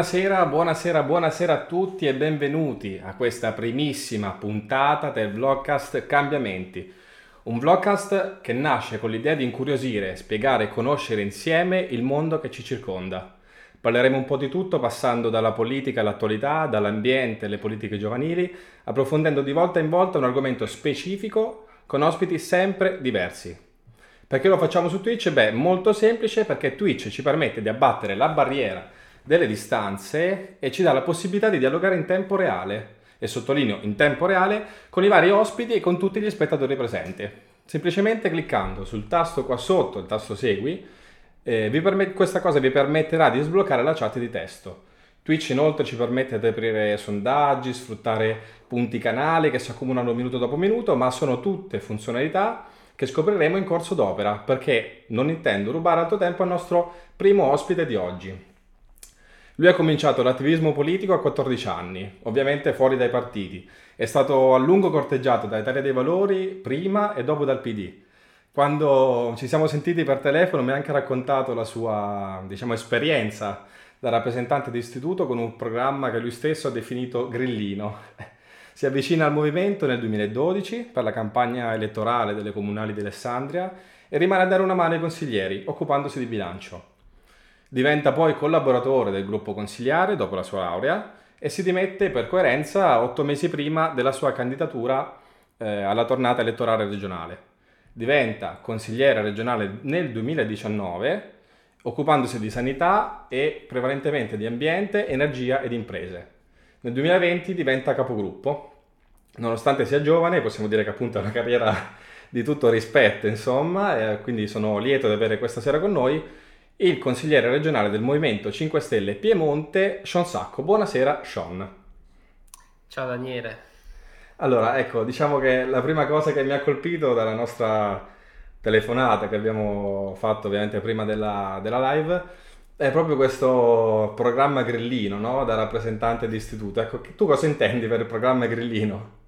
Buonasera, buonasera, buonasera a tutti e benvenuti a questa primissima puntata del vlogcast Cambiamenti. Un vlogcast che nasce con l'idea di incuriosire, spiegare e conoscere insieme il mondo che ci circonda. Parleremo un po' di tutto passando dalla politica all'attualità, dall'ambiente alle politiche giovanili, approfondendo di volta in volta un argomento specifico con ospiti sempre diversi. Perché lo facciamo su Twitch? Beh, molto semplice perché Twitch ci permette di abbattere la barriera delle distanze e ci dà la possibilità di dialogare in tempo reale, e sottolineo in tempo reale, con i vari ospiti e con tutti gli spettatori presenti. Semplicemente cliccando sul tasto qua sotto, il tasto segui, eh, permet- questa cosa vi permetterà di sbloccare la chat di testo. Twitch inoltre ci permette di aprire sondaggi, sfruttare punti canali che si accumulano minuto dopo minuto, ma sono tutte funzionalità che scopriremo in corso d'opera, perché non intendo rubare altro tempo al nostro primo ospite di oggi. Lui ha cominciato l'attivismo politico a 14 anni, ovviamente fuori dai partiti. È stato a lungo corteggiato da Italia dei Valori prima e dopo dal PD. Quando ci siamo sentiti per telefono mi ha anche raccontato la sua diciamo, esperienza da rappresentante di istituto con un programma che lui stesso ha definito grillino. Si avvicina al movimento nel 2012 per la campagna elettorale delle comunali di Alessandria e rimane a dare una mano ai consiglieri, occupandosi di bilancio. Diventa poi collaboratore del gruppo consigliare dopo la sua laurea e si dimette per coerenza otto mesi prima della sua candidatura eh, alla tornata elettorale regionale. Diventa consigliere regionale nel 2019, occupandosi di sanità e prevalentemente di ambiente, energia ed imprese. Nel 2020 diventa capogruppo. Nonostante sia giovane, possiamo dire che appunto ha una carriera di tutto rispetto, insomma, quindi sono lieto di avere questa sera con noi il consigliere regionale del Movimento 5 Stelle Piemonte, Sean Sacco. Buonasera, Sean. Ciao Daniele. Allora, ecco, diciamo che la prima cosa che mi ha colpito dalla nostra telefonata che abbiamo fatto ovviamente prima della, della live è proprio questo programma grillino, no? Da rappresentante di istituto. Ecco, tu cosa intendi per il programma grillino?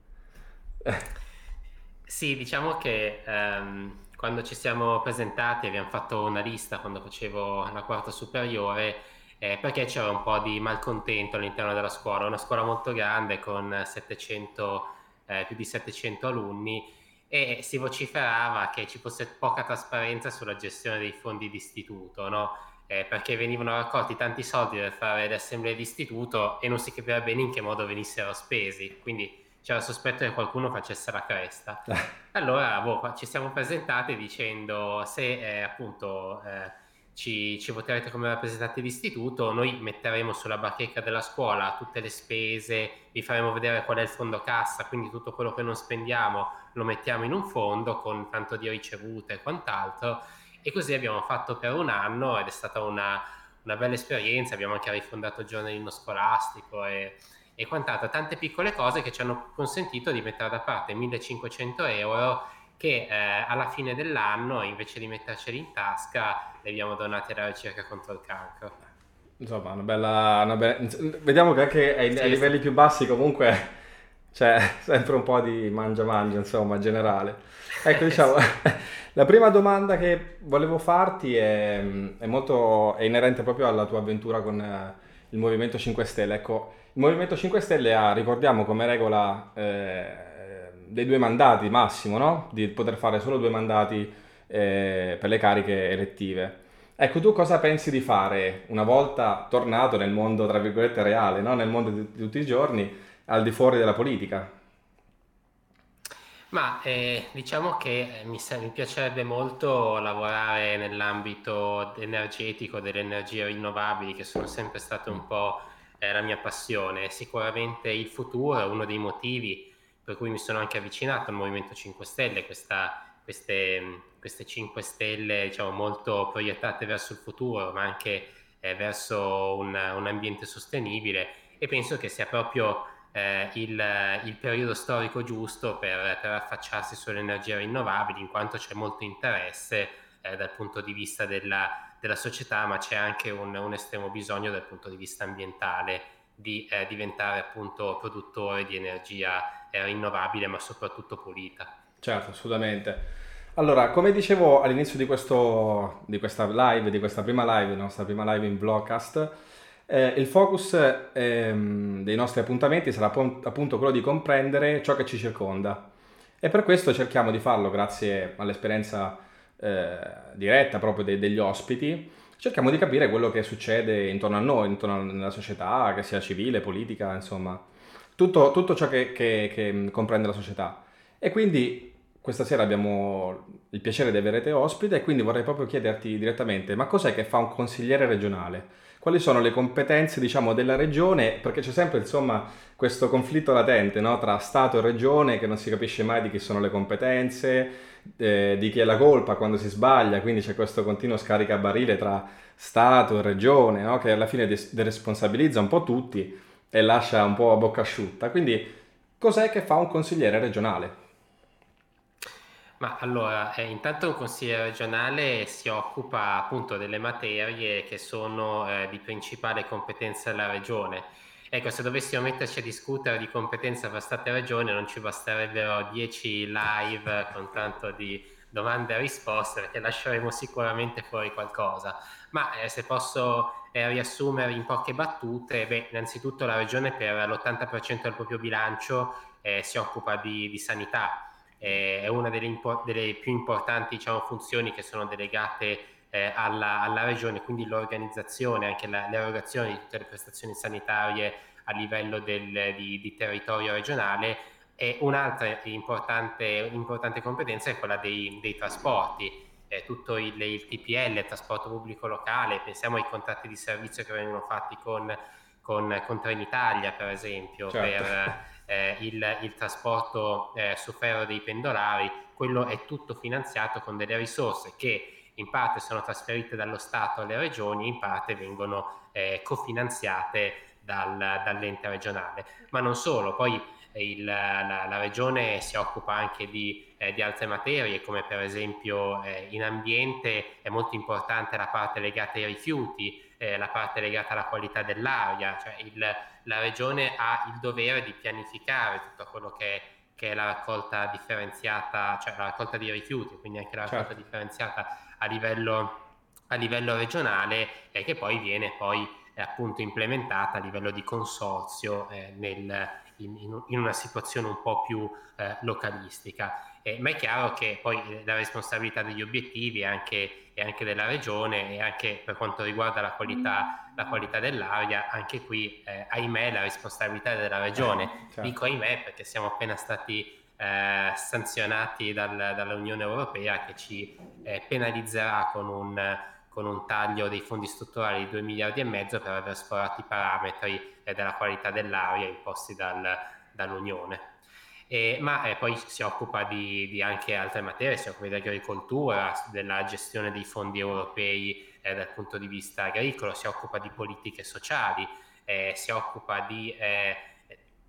Sì, diciamo che... Um quando ci siamo presentati abbiamo fatto una lista quando facevo la quarta superiore eh, perché c'era un po' di malcontento all'interno della scuola, una scuola molto grande con 700, eh, più di 700 alunni e si vociferava che ci fosse poca trasparenza sulla gestione dei fondi d'istituto, no? eh, perché venivano raccolti tanti soldi per fare le assemblee d'istituto e non si capiva bene in che modo venissero spesi, quindi c'era il sospetto che qualcuno facesse la cresta. allora boh, ci siamo presentati dicendo se eh, appunto eh, ci, ci, voterete come rappresentanti d'istituto, noi metteremo sulla bacheca della scuola tutte le spese, vi faremo vedere qual è il fondo cassa, quindi tutto quello che non spendiamo lo mettiamo in un fondo con tanto di ricevute e quant'altro. E così abbiamo fatto per un anno ed è stata una, una bella esperienza, abbiamo anche rifondato il giornalino scolastico e e quant'altro, tante piccole cose che ci hanno consentito di mettere da parte 1500 euro che eh, alla fine dell'anno invece di metterceli in tasca li abbiamo donati alla ricerca contro il cancro. Insomma, una bella, una bella... vediamo che anche ai, sì, ai livelli più bassi comunque c'è sempre un po' di mangia-mangia, insomma, generale. Ecco, diciamo, la prima domanda che volevo farti è, è, molto, è inerente proprio alla tua avventura con eh, il Movimento 5 Stelle. Ecco, il Movimento 5 Stelle ha, ricordiamo come regola, eh, dei due mandati massimo, no? Di poter fare solo due mandati eh, per le cariche elettive. Ecco, tu cosa pensi di fare una volta tornato nel mondo, tra virgolette, reale, no? nel mondo di, di tutti i giorni, al di fuori della politica? Ma eh, diciamo che mi, mi, piacerebbe molto lavorare nell'ambito energetico delle energie rinnovabili, che sono sempre state un po' è la mia passione. Sicuramente il futuro è uno dei motivi per cui mi sono anche avvicinato al Movimento 5 Stelle, questa, queste, queste 5 stelle diciamo, molto proiettate verso il futuro, ma anche eh, verso un, un, ambiente sostenibile e penso che sia proprio eh, il, il, periodo storico giusto per, per, affacciarsi sulle energie rinnovabili, in quanto c'è molto interesse eh, dal punto di vista della della società, ma c'è anche un, un, estremo bisogno dal punto di vista ambientale di eh, diventare appunto produttore di energia eh, rinnovabile, ma soprattutto pulita. Certo, assolutamente. Allora, come dicevo all'inizio di, questo, di questa live, di questa prima live, nostra prima live in vlogcast, Eh, il focus ehm, dei nostri appuntamenti sarà appunto quello di comprendere ciò che ci circonda e per questo cerchiamo di farlo grazie all'esperienza eh, diretta proprio de- degli ospiti. Cerchiamo di capire quello che succede intorno a noi, intorno alla società, che sia civile, politica, insomma, tutto, tutto ciò che, che, che comprende la società. E quindi questa sera abbiamo il piacere di avere te ospite e quindi vorrei proprio chiederti direttamente, ma cos'è che fa un consigliere regionale? Quali sono le competenze, diciamo, della regione? Perché c'è sempre, insomma, questo conflitto latente, no? Tra Stato e regione che non si capisce mai di chi sono le competenze, eh, di chi è la colpa quando si sbaglia, quindi c'è questo continuo scaricabarile tra Stato e regione, no? Che alla fine deresponsabilizza un po' tutti e lascia un po' a bocca asciutta. Quindi cos'è che fa un consigliere regionale? Ma allora, eh, intanto un consigliere regionale si occupa appunto delle materie che sono eh, di principale competenza della regione. Ecco, se dovessimo metterci a discutere di competenza per Stato e Regione non ci basterebbero 10 live con tanto di domande e risposte perché lasceremo sicuramente fuori qualcosa. Ma eh, se posso eh, riassumere in poche battute, beh, innanzitutto la Regione per l'80% del proprio bilancio eh, si occupa di, di sanità è una delle, impo- delle più importanti diciamo, funzioni che sono delegate eh, alla, alla, regione, quindi l'organizzazione, anche la, l'erogazione di tutte le prestazioni sanitarie a livello del, di, di, territorio regionale. E un'altra importante, importante, competenza è quella dei, dei trasporti, eh, tutto il, il, TPL, il trasporto pubblico locale, pensiamo ai contratti di servizio che vengono fatti con, con, con Trenitalia per esempio, certo. per eh, il, il, trasporto eh, su ferro dei pendolari, quello è tutto finanziato con delle risorse che in parte sono trasferite dallo Stato alle regioni, in parte vengono eh, cofinanziate dal, dall'ente regionale. Ma non solo, poi il, la, la, regione si occupa anche di, eh, di, altre materie, come per esempio eh, in ambiente è molto importante la parte legata ai rifiuti, eh, la parte legata alla qualità dell'aria, cioè il, la regione ha il dovere di pianificare tutto quello che è, che è la raccolta differenziata, cioè la raccolta di rifiuti, quindi anche la raccolta certo. differenziata a livello, a livello regionale e che poi viene poi eh, appunto implementata a livello di consorzio eh, nel, in, in, una situazione un po' più eh, localistica. Eh, ma è chiaro che poi la responsabilità degli obiettivi è anche, è anche, della regione e anche per quanto riguarda la qualità, la qualità dell'aria, anche qui eh, ahimè la responsabilità è della regione. Eh, certo. Dico ahimè perché siamo appena stati eh, sanzionati dal, dall'Unione Europea che ci eh, penalizzerà con un, con un, taglio dei fondi strutturali di 2 miliardi e mezzo per aver sforato i parametri eh, della qualità dell'aria imposti dal, dall'Unione. Eh, ma eh, poi si occupa di, di, anche altre materie, si occupa di agricoltura, della gestione dei fondi europei eh, dal punto di vista agricolo, si occupa di politiche sociali, eh, si occupa di eh,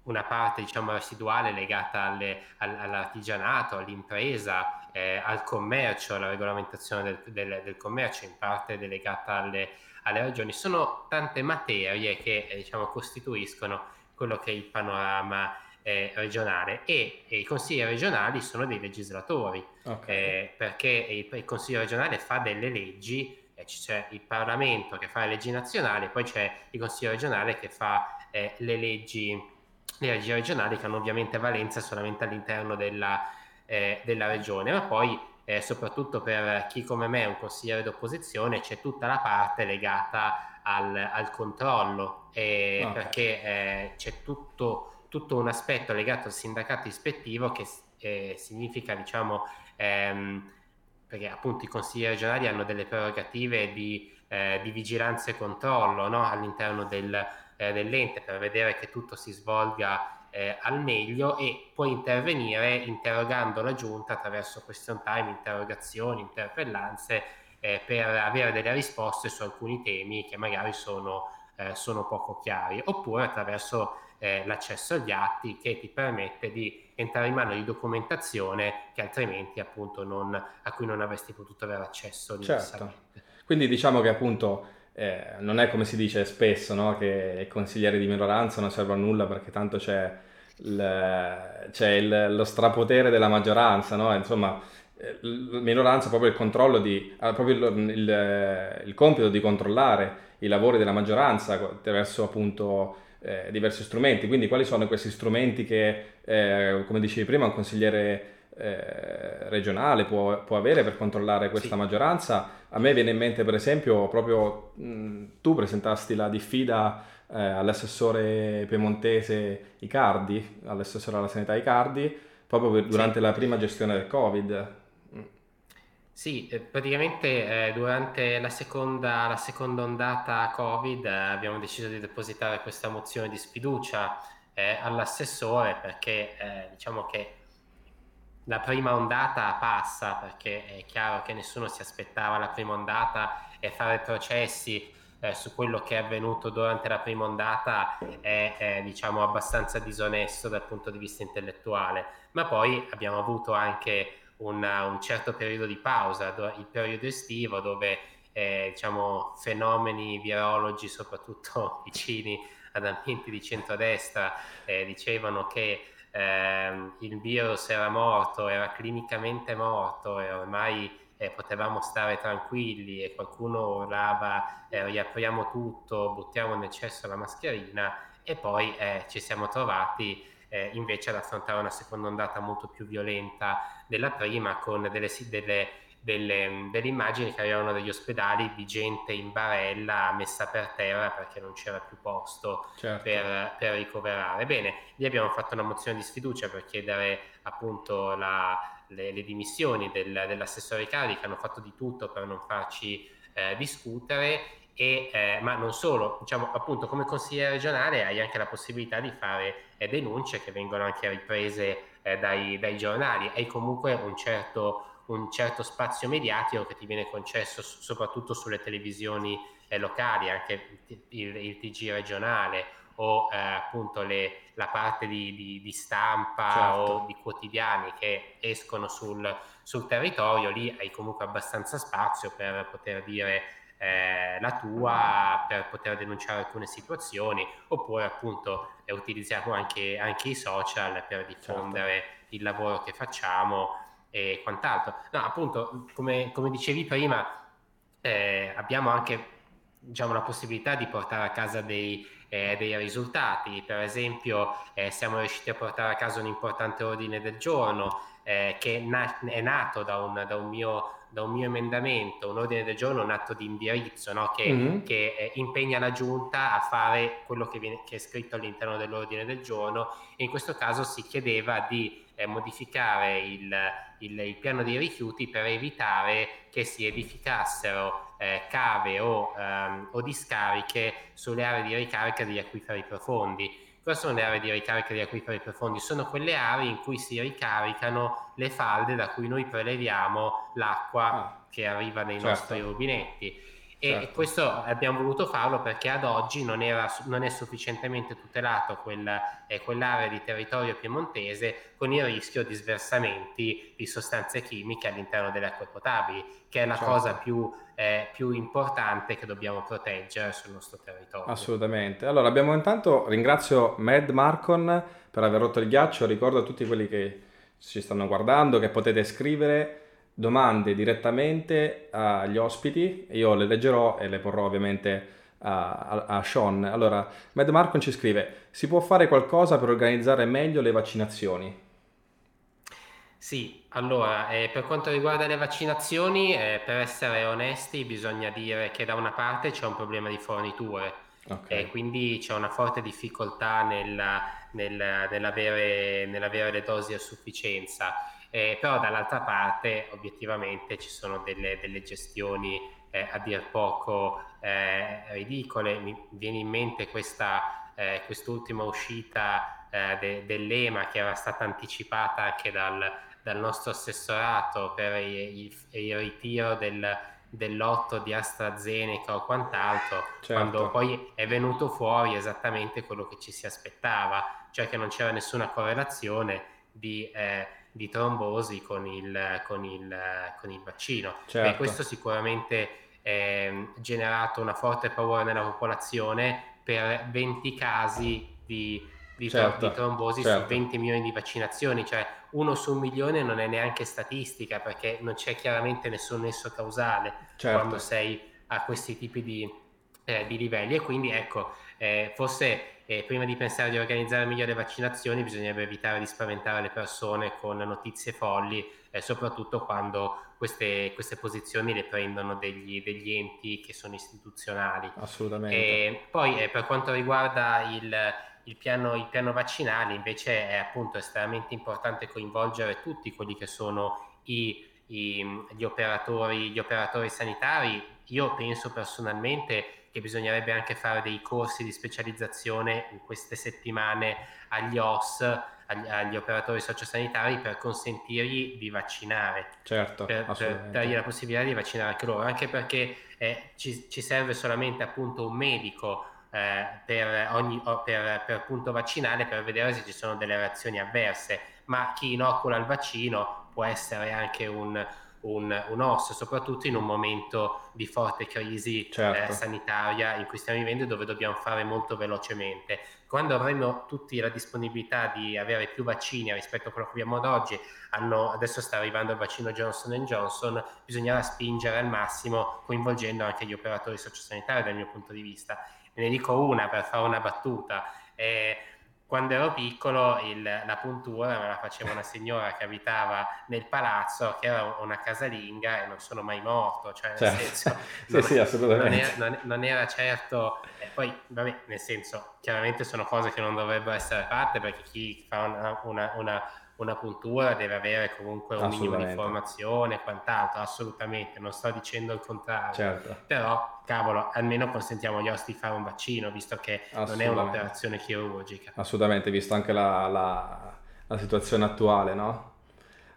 una parte diciamo residuale legata alle, all'artigianato, all'impresa, eh, al commercio, alla regolamentazione del, del, del, commercio, in parte delegata alle, alle regioni. Sono tante materie che diciamo, costituiscono quello che è il panorama eh, regionale e, e, i consigli regionali sono dei legislatori okay. eh, perché il, il, consiglio regionale fa delle leggi eh, c'è il Parlamento che fa le leggi nazionali poi c'è il consiglio regionale che fa eh, le leggi le leggi regionali che hanno ovviamente valenza solamente all'interno della, eh, della regione ma poi eh, soprattutto per chi come me è un consigliere d'opposizione c'è tutta la parte legata al, al controllo okay. perché c'è tutto tutto un aspetto legato al sindacato ispettivo che eh, significa, diciamo, ehm, perché appunto i consigli regionali hanno delle prerogative di, eh, di vigilanza e controllo no? all'interno del, eh, dell'ente per vedere che tutto si svolga eh, al meglio e può intervenire interrogando la giunta attraverso question time, interrogazioni, interpellanze eh, per avere delle risposte su alcuni temi che magari sono, eh, sono poco chiari oppure attraverso eh, l'accesso agli atti che ti permette di entrare in mano di documentazione che altrimenti appunto non, a cui non avresti potuto avere accesso certo. Quindi diciamo che appunto eh, non è come si dice spesso no? che i consiglieri di minoranza non servono a nulla perché tanto c'è, il, c'è il, lo strapotere della maggioranza, no? insomma eh, la minoranza ha proprio il controllo di, ha proprio il, il, il, compito di controllare i lavori della maggioranza attraverso appunto eh, diversi strumenti. Quindi quali sono questi strumenti che, eh, come dicevi prima, un consigliere eh, regionale può, può, avere per controllare questa sì. maggioranza? A me viene in mente per esempio proprio mh, tu presentasti la diffida eh, all'assessore piemontese Icardi, all'assessore alla sanità Icardi, proprio durante sì. la prima gestione del Covid. Sì, eh, praticamente eh, durante la seconda, la seconda ondata Covid eh, abbiamo deciso di depositare questa mozione di sfiducia all'assessore perché diciamo che la prima ondata passa perché è chiaro che nessuno si aspettava la prima ondata e fare processi eh, su quello che è avvenuto durante la prima ondata è, è diciamo abbastanza disonesto dal punto di vista intellettuale, ma poi abbiamo avuto anche una, un certo periodo di pausa, il periodo estivo dove eh, diciamo, fenomeni virologi, soprattutto vicini ad ambienti di centrodestra, eh, dicevano che eh, il virus era morto, era clinicamente morto e ormai eh, potevamo stare tranquilli e qualcuno urlava eh, riapriamo tutto, buttiamo nel cesso la mascherina e poi eh, ci siamo trovati eh, invece ad affrontare una seconda ondata molto più violenta della prima con delle, delle, delle, delle immagini che arrivavano dagli ospedali di gente in barella messa per terra perché non c'era più posto certo. per, per, ricoverare. Bene, lì abbiamo fatto una mozione di sfiducia per chiedere appunto la, le, le, dimissioni del, dell'assessore Riccardi che hanno fatto di tutto per non farci eh, discutere e, eh, ma non solo, diciamo appunto come consigliere regionale hai anche la possibilità di fare eh, denunce che vengono anche riprese eh, dai, dai, giornali, hai comunque un certo, un certo, spazio mediatico che ti viene concesso soprattutto sulle televisioni eh, locali, anche il, il, TG regionale o eh, appunto le, la parte di, di, di stampa certo. o di quotidiani che escono sul, sul territorio, lì hai comunque abbastanza spazio per poter dire eh, la tua per poter denunciare alcune situazioni oppure appunto eh, utilizziamo anche, anche, i social per diffondere certo. il lavoro che facciamo e quant'altro. No, appunto, come, come dicevi prima, eh, abbiamo anche diciamo, la possibilità di portare a casa dei, eh, dei risultati. Per esempio, eh, siamo riusciti a portare a casa un importante ordine del giorno eh, che na- è nato da un, da un mio da un mio emendamento, un ordine del giorno, un atto di indirizzo no? che, mm-hmm. che eh, impegna la giunta a fare quello che, viene, che, è scritto all'interno dell'ordine del giorno e in questo caso si chiedeva di eh, modificare il, il, il, piano dei rifiuti per evitare che si edificassero eh, cave o, ehm, o discariche sulle aree di ricarica degli acquiferi profondi Cosa sono le aree di ricarica di acquiferi profondi? Sono quelle aree in cui si ricaricano le falde da cui noi preleviamo l'acqua ah, che arriva nei certo. nostri rubinetti. E certo. questo abbiamo voluto farlo perché ad oggi non, era, non è sufficientemente tutelato quel, eh, quell'area di territorio piemontese con il rischio di sversamenti di sostanze chimiche all'interno delle acque potabili, che è la certo. cosa più, eh, più, importante che dobbiamo proteggere sul nostro territorio. Assolutamente. Allora, abbiamo intanto, ringrazio Mad Marcon per aver rotto il ghiaccio, ricordo a tutti quelli che ci stanno guardando che potete scrivere domande direttamente agli ospiti, io le leggerò e le porrò ovviamente a, a, Sean. Allora, Mad Marcon ci scrive, si può fare qualcosa per organizzare meglio le vaccinazioni? Sì, allora, eh, per quanto riguarda le vaccinazioni, eh, per essere onesti, bisogna dire che da una parte c'è un problema di forniture, okay. e quindi c'è una forte difficoltà nel, nel, nell'avere, nell'avere le dosi a sufficienza eh, però dall'altra parte obiettivamente ci sono delle, delle gestioni eh, a dir poco eh, ridicole, mi viene in mente questa, eh, quest'ultima uscita eh, de, dell'EMA che era stata anticipata anche dal, dal nostro assessorato per il, il ritiro del, dell'otto di AstraZeneca o quant'altro, certo. quando poi è venuto fuori esattamente quello che ci si aspettava, cioè che non c'era nessuna correlazione di eh, di trombosi con il, con il, con il vaccino. Certo. E questo sicuramente ha ehm, generato una forte paura nella popolazione per 20 casi di, di di, certo, di trombosi certo. su 20 milioni di vaccinazioni, cioè uno su un milione non è neanche statistica perché non c'è chiaramente nessun nesso causale certo. quando sei a questi tipi di, eh, di livelli e quindi ecco, eh, forse eh, prima di pensare di organizzare meglio le vaccinazioni bisognerebbe evitare di spaventare le persone con notizie folli, eh, soprattutto quando queste, queste, posizioni le prendono degli, degli, enti che sono istituzionali. Assolutamente. E poi eh, per quanto riguarda il, il, piano, il piano vaccinale invece è appunto estremamente importante coinvolgere tutti quelli che sono i, gli, operatori, gli operatori sanitari. Io penso personalmente che bisognerebbe anche fare dei corsi di specializzazione in queste settimane agli OS, agli, agli operatori sociosanitari per consentirgli di vaccinare. Certo, per, per dargli la possibilità di vaccinare anche loro, anche perché eh, ci, ci, serve solamente appunto un medico eh, per ogni per, per punto vaccinale per vedere se ci sono delle reazioni avverse, ma chi inocula il vaccino può essere anche un un, un osso, soprattutto in un momento di forte crisi certo. eh, sanitaria in cui stiamo vivendo e dove dobbiamo fare molto velocemente. Quando avremo tutti la disponibilità di avere più vaccini rispetto a quello che abbiamo ad oggi, hanno, adesso sta arrivando il vaccino Johnson Johnson, bisognerà spingere al massimo coinvolgendo anche gli operatori sociosanitari dal mio punto di vista. Ne dico una per fare una battuta. Eh, quando ero piccolo il, la puntura me la faceva una signora che abitava nel palazzo, che era una casalinga e non sono mai morto, cioè nel certo. senso... sì, sì, assolutamente. Non era, non, non era certo... E poi, vabbè, nel senso, chiaramente sono cose che non dovrebbero essere fatte perché chi fa una, una, una una puntura deve avere comunque un minimo di informazione e quant'altro, assolutamente, non sto dicendo il contrario, certo. però cavolo, almeno consentiamo agli osti di fare un vaccino, visto che non è un'operazione chirurgica. Assolutamente, visto anche la, la, la situazione attuale, no?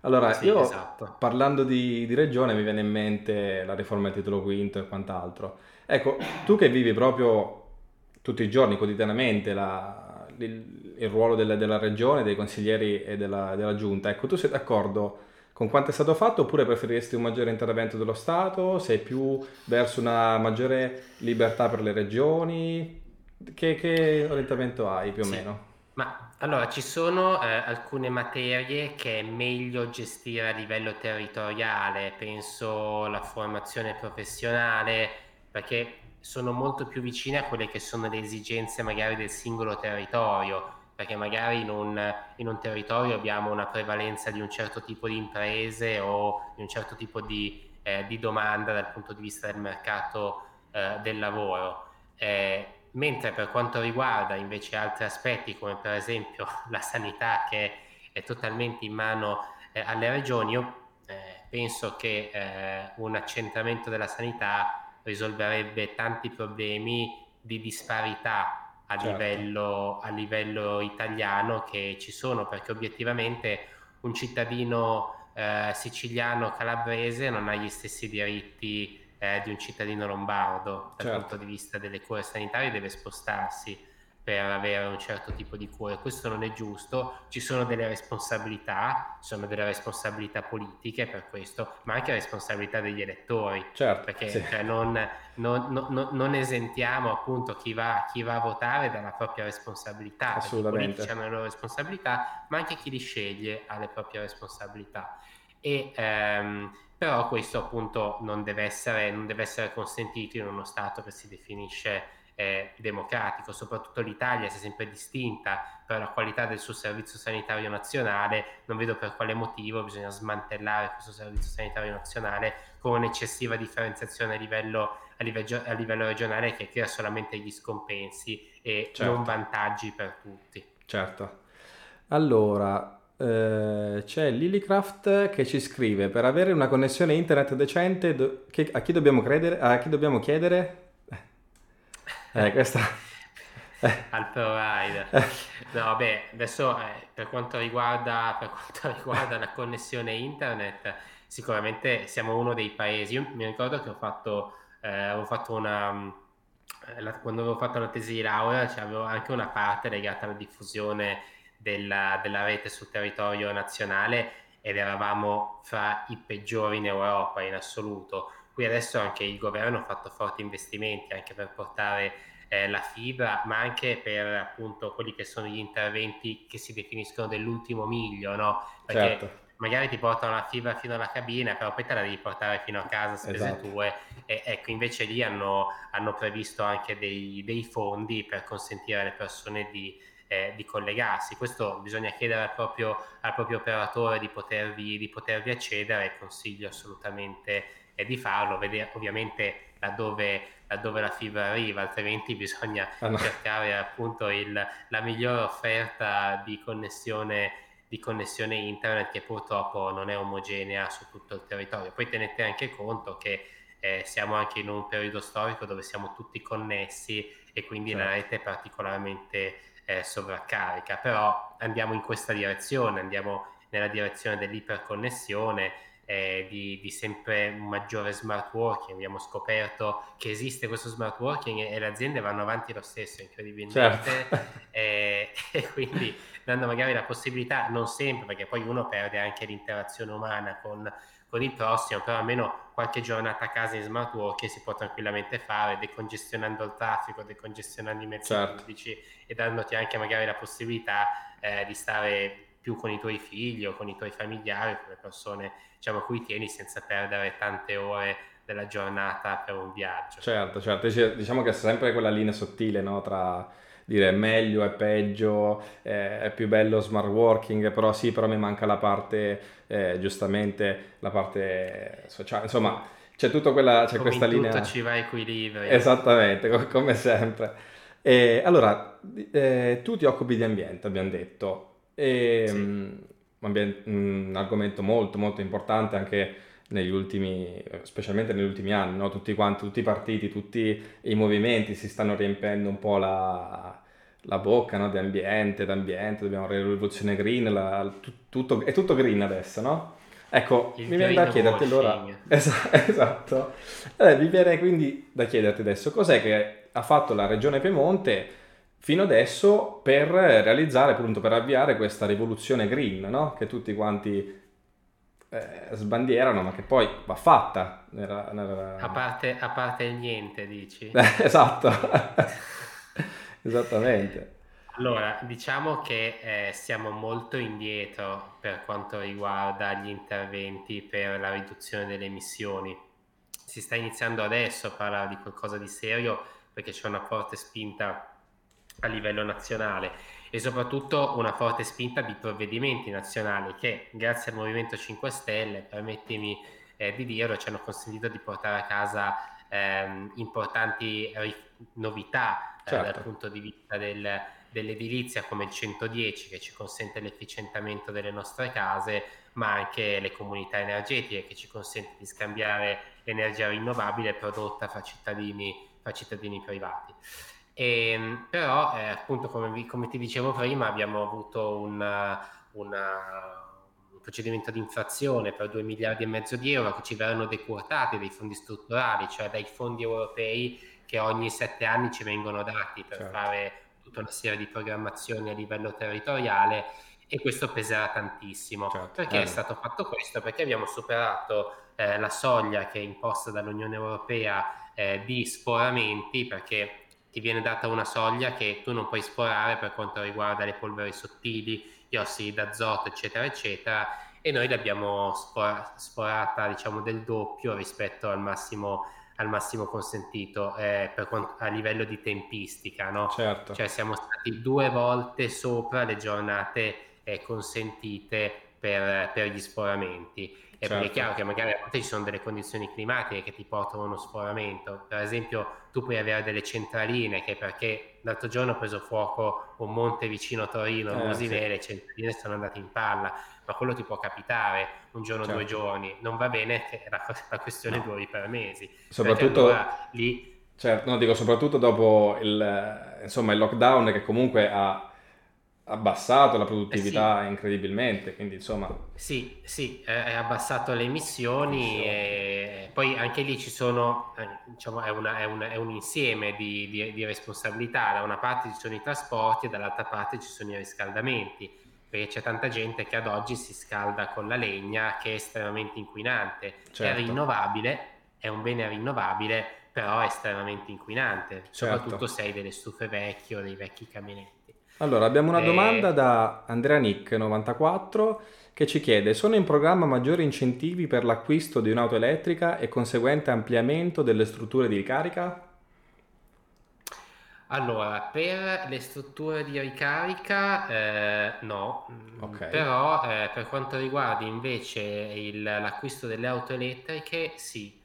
Allora, sì, io esatto. parlando di, di, regione mi viene in mente la riforma del titolo quinto e quant'altro. Ecco, tu che vivi proprio tutti i giorni, quotidianamente, la, il, il ruolo della, della, regione, dei consiglieri e della, della, giunta. Ecco, tu sei d'accordo con quanto è stato fatto oppure preferiresti un maggiore intervento dello Stato? Sei più verso una maggiore libertà per le regioni? Che, che orientamento hai più o sì. meno? Ma allora ci sono eh, alcune materie che è meglio gestire a livello territoriale, penso la formazione professionale, perché sono molto più vicine a quelle che sono le esigenze magari del singolo territorio, perché magari in un, in un territorio abbiamo una prevalenza di un certo tipo di imprese o di un certo tipo di, eh, di domanda dal punto di vista del mercato eh, del lavoro. Eh, mentre per quanto riguarda invece altri aspetti come per esempio la sanità che è totalmente in mano eh, alle regioni, io eh, penso che eh, un accentramento della sanità risolverebbe tanti problemi di disparità a, certo. livello, a livello italiano che ci sono, perché obiettivamente un cittadino eh, siciliano calabrese non ha gli stessi diritti eh, di un cittadino lombardo dal certo. punto di vista delle cure sanitarie, deve spostarsi per avere un certo tipo di cure. Questo non è giusto, ci sono delle responsabilità, sono delle responsabilità politiche per questo, ma anche responsabilità degli elettori, certo, perché sì. cioè, non, non, non, non, esentiamo appunto chi va, chi va, a votare dalla propria responsabilità, Assolutamente. i politici hanno le loro responsabilità, ma anche chi li sceglie ha le proprie responsabilità. E, ehm, però questo appunto non deve, essere, non deve essere consentito in uno Stato che si definisce eh, democratico, soprattutto l'Italia si è sempre distinta per la qualità del suo servizio sanitario nazionale, non vedo per quale motivo bisogna smantellare questo servizio sanitario nazionale con un'eccessiva differenziazione a livello, a livello, a livello regionale che crea solamente gli scompensi e certo. non vantaggi per tutti. Certo. Allora, eh, c'è Lilycraft che ci scrive per avere una connessione internet decente do- che, a, chi dobbiamo credere, a chi dobbiamo chiedere eh, questa... al provider. Eh. No, vabbè, adesso eh, per, quanto riguarda, per quanto riguarda la connessione internet, sicuramente siamo uno dei paesi. Io mi ricordo che ho fatto, eh, avevo fatto una... Eh, la, quando avevo fatto la tesi di laurea c'avevo anche una parte legata alla diffusione della, della rete sul territorio nazionale ed eravamo fra i peggiori in Europa in assoluto Qui adesso anche il governo ha fatto forti investimenti anche per portare eh, la fibra, ma anche per appunto quelli che sono gli interventi che si definiscono dell'ultimo miglio, no? Perché certo. magari ti portano la fibra fino alla cabina, però poi te la devi portare fino a casa, spese esatto. tue. E, ecco, invece lì hanno, hanno previsto anche dei, dei, fondi per consentire alle persone di, eh, di collegarsi. Questo bisogna chiedere al proprio, al proprio operatore di potervi, di potervi accedere consiglio assolutamente eh, di farlo, vedere ovviamente laddove laddove la fibra arriva, altrimenti bisogna ah, no. cercare appunto il, la migliore offerta di connessione, di connessione internet che purtroppo non è omogenea su tutto il territorio. Poi tenete anche conto che eh, siamo anche in un periodo storico dove siamo tutti connessi e quindi certo. la rete è particolarmente eh, sovraccarica, però andiamo in questa direzione, andiamo nella direzione dell'iperconnessione eh, di, di, sempre maggiore smart working. Abbiamo scoperto che esiste questo smart working e, e le aziende vanno avanti lo stesso, incredibilmente. Certo. E, e, quindi dando magari la possibilità, non sempre, perché poi uno perde anche l'interazione umana con, con il prossimo, però almeno qualche giornata a casa in smart working si può tranquillamente fare, decongestionando il traffico, decongestionando i mezzi certo. pubblici e dandoti anche magari la possibilità eh, di stare più con i tuoi figli o con i tuoi familiari, con le persone diciamo, a cui tieni senza perdere tante ore della giornata per un viaggio. Certo, certo, diciamo che è sempre quella linea sottile no? tra dire meglio e peggio, eh, è più bello smart working, però sì, però mi manca la parte, eh, giustamente, la parte sociale, insomma, c'è tutta quella, c'è come questa linea... Tutto ci va equilibrio. Esattamente, come sempre. E, allora, eh, tu ti occupi di ambiente, abbiamo detto, e, sì. mh, un argomento molto molto importante anche negli ultimi, specialmente negli ultimi anni, no? tutti quanti, tutti i partiti, tutti i movimenti si stanno riempendo un po' la, la bocca no? di ambiente, d'ambiente, dobbiamo avere la rivoluzione green, la, tutto, è tutto green adesso, no? Ecco, Il mi viene da chiederti allora, esatto, eh, mi viene quindi da chiederti adesso cos'è che ha fatto la regione Piemonte fino adesso per realizzare, appunto, per avviare questa rivoluzione green, no? Che tutti quanti eh, sbandierano, ma che poi va fatta. Nella, nella... A, parte, a parte il niente, dici? esatto, esattamente. Allora, diciamo che eh, siamo molto indietro per quanto riguarda gli interventi per la riduzione delle emissioni. Si sta iniziando adesso a parlare di qualcosa di serio perché c'è una forte spinta a livello nazionale e soprattutto una forte spinta di provvedimenti nazionali che grazie al Movimento 5 Stelle, permettimi eh, di dirlo, ci hanno consentito di portare a casa ehm, importanti novità eh, certo. dal punto di vista del, dell'edilizia come il 110 che ci consente l'efficientamento delle nostre case, ma anche le comunità energetiche che ci consente di scambiare l'energia rinnovabile prodotta fra cittadini, fra cittadini privati. E, ehm, però, eh, appunto, come, come, ti dicevo prima, abbiamo avuto una, una, un procedimento di infrazione per 2 miliardi e mezzo di euro che ci verranno decurtati dai fondi strutturali, cioè dai fondi europei che ogni sette anni ci vengono dati per certo. fare tutta una serie di programmazioni a livello territoriale e questo peserà tantissimo. Certo. Perché eh. è stato fatto questo? Perché abbiamo superato eh, la soglia che è imposta dall'Unione Europea eh, di sporamenti, perché ti viene data una soglia che tu non puoi sporare per quanto riguarda le polveri sottili, gli ossidi d'azoto, eccetera, eccetera, e noi l'abbiamo spora, sporata diciamo del doppio rispetto al massimo, al massimo consentito eh, quanto, a livello di tempistica, no? Certo. Cioè siamo stati due volte sopra le giornate eh, consentite per, per gli sporamenti certo. è chiaro che magari a volte ci sono delle condizioni climatiche che ti portano a uno sforamento. Per esempio, tu puoi avere delle centraline che perché l'altro giorno ho preso fuoco un monte vicino a Torino, eh, Mosinè, sì. le centraline sono andate in palla, ma quello ti può capitare un giorno o certo. due giorni. Non va bene che la, la questione no. duri per mesi. Soprattutto allora, lì... Certo, no, dico soprattutto dopo il, insomma, il lockdown che comunque ha abbassato la produttività eh sì. incredibilmente, quindi insomma... Sì, sì, è abbassato le emissioni e poi anche lì ci sono, eh, diciamo, è, una, è, un, è un, insieme di, di, di, responsabilità, da una parte ci sono i trasporti e dall'altra parte ci sono i riscaldamenti, perché c'è tanta gente che ad oggi si scalda con la legna che è estremamente inquinante, certo. è rinnovabile, è un bene rinnovabile, però è estremamente inquinante, soprattutto certo. se hai delle stufe vecchie o dei vecchi caminetti. Allora, abbiamo una e... domanda da Andrea Nick 94 che ci chiede: sono in programma maggiori incentivi per l'acquisto di un'auto elettrica e conseguente ampliamento delle strutture di ricarica? Allora, per le strutture di ricarica eh, no, okay. però eh, per quanto riguarda invece il, l'acquisto delle auto elettriche sì.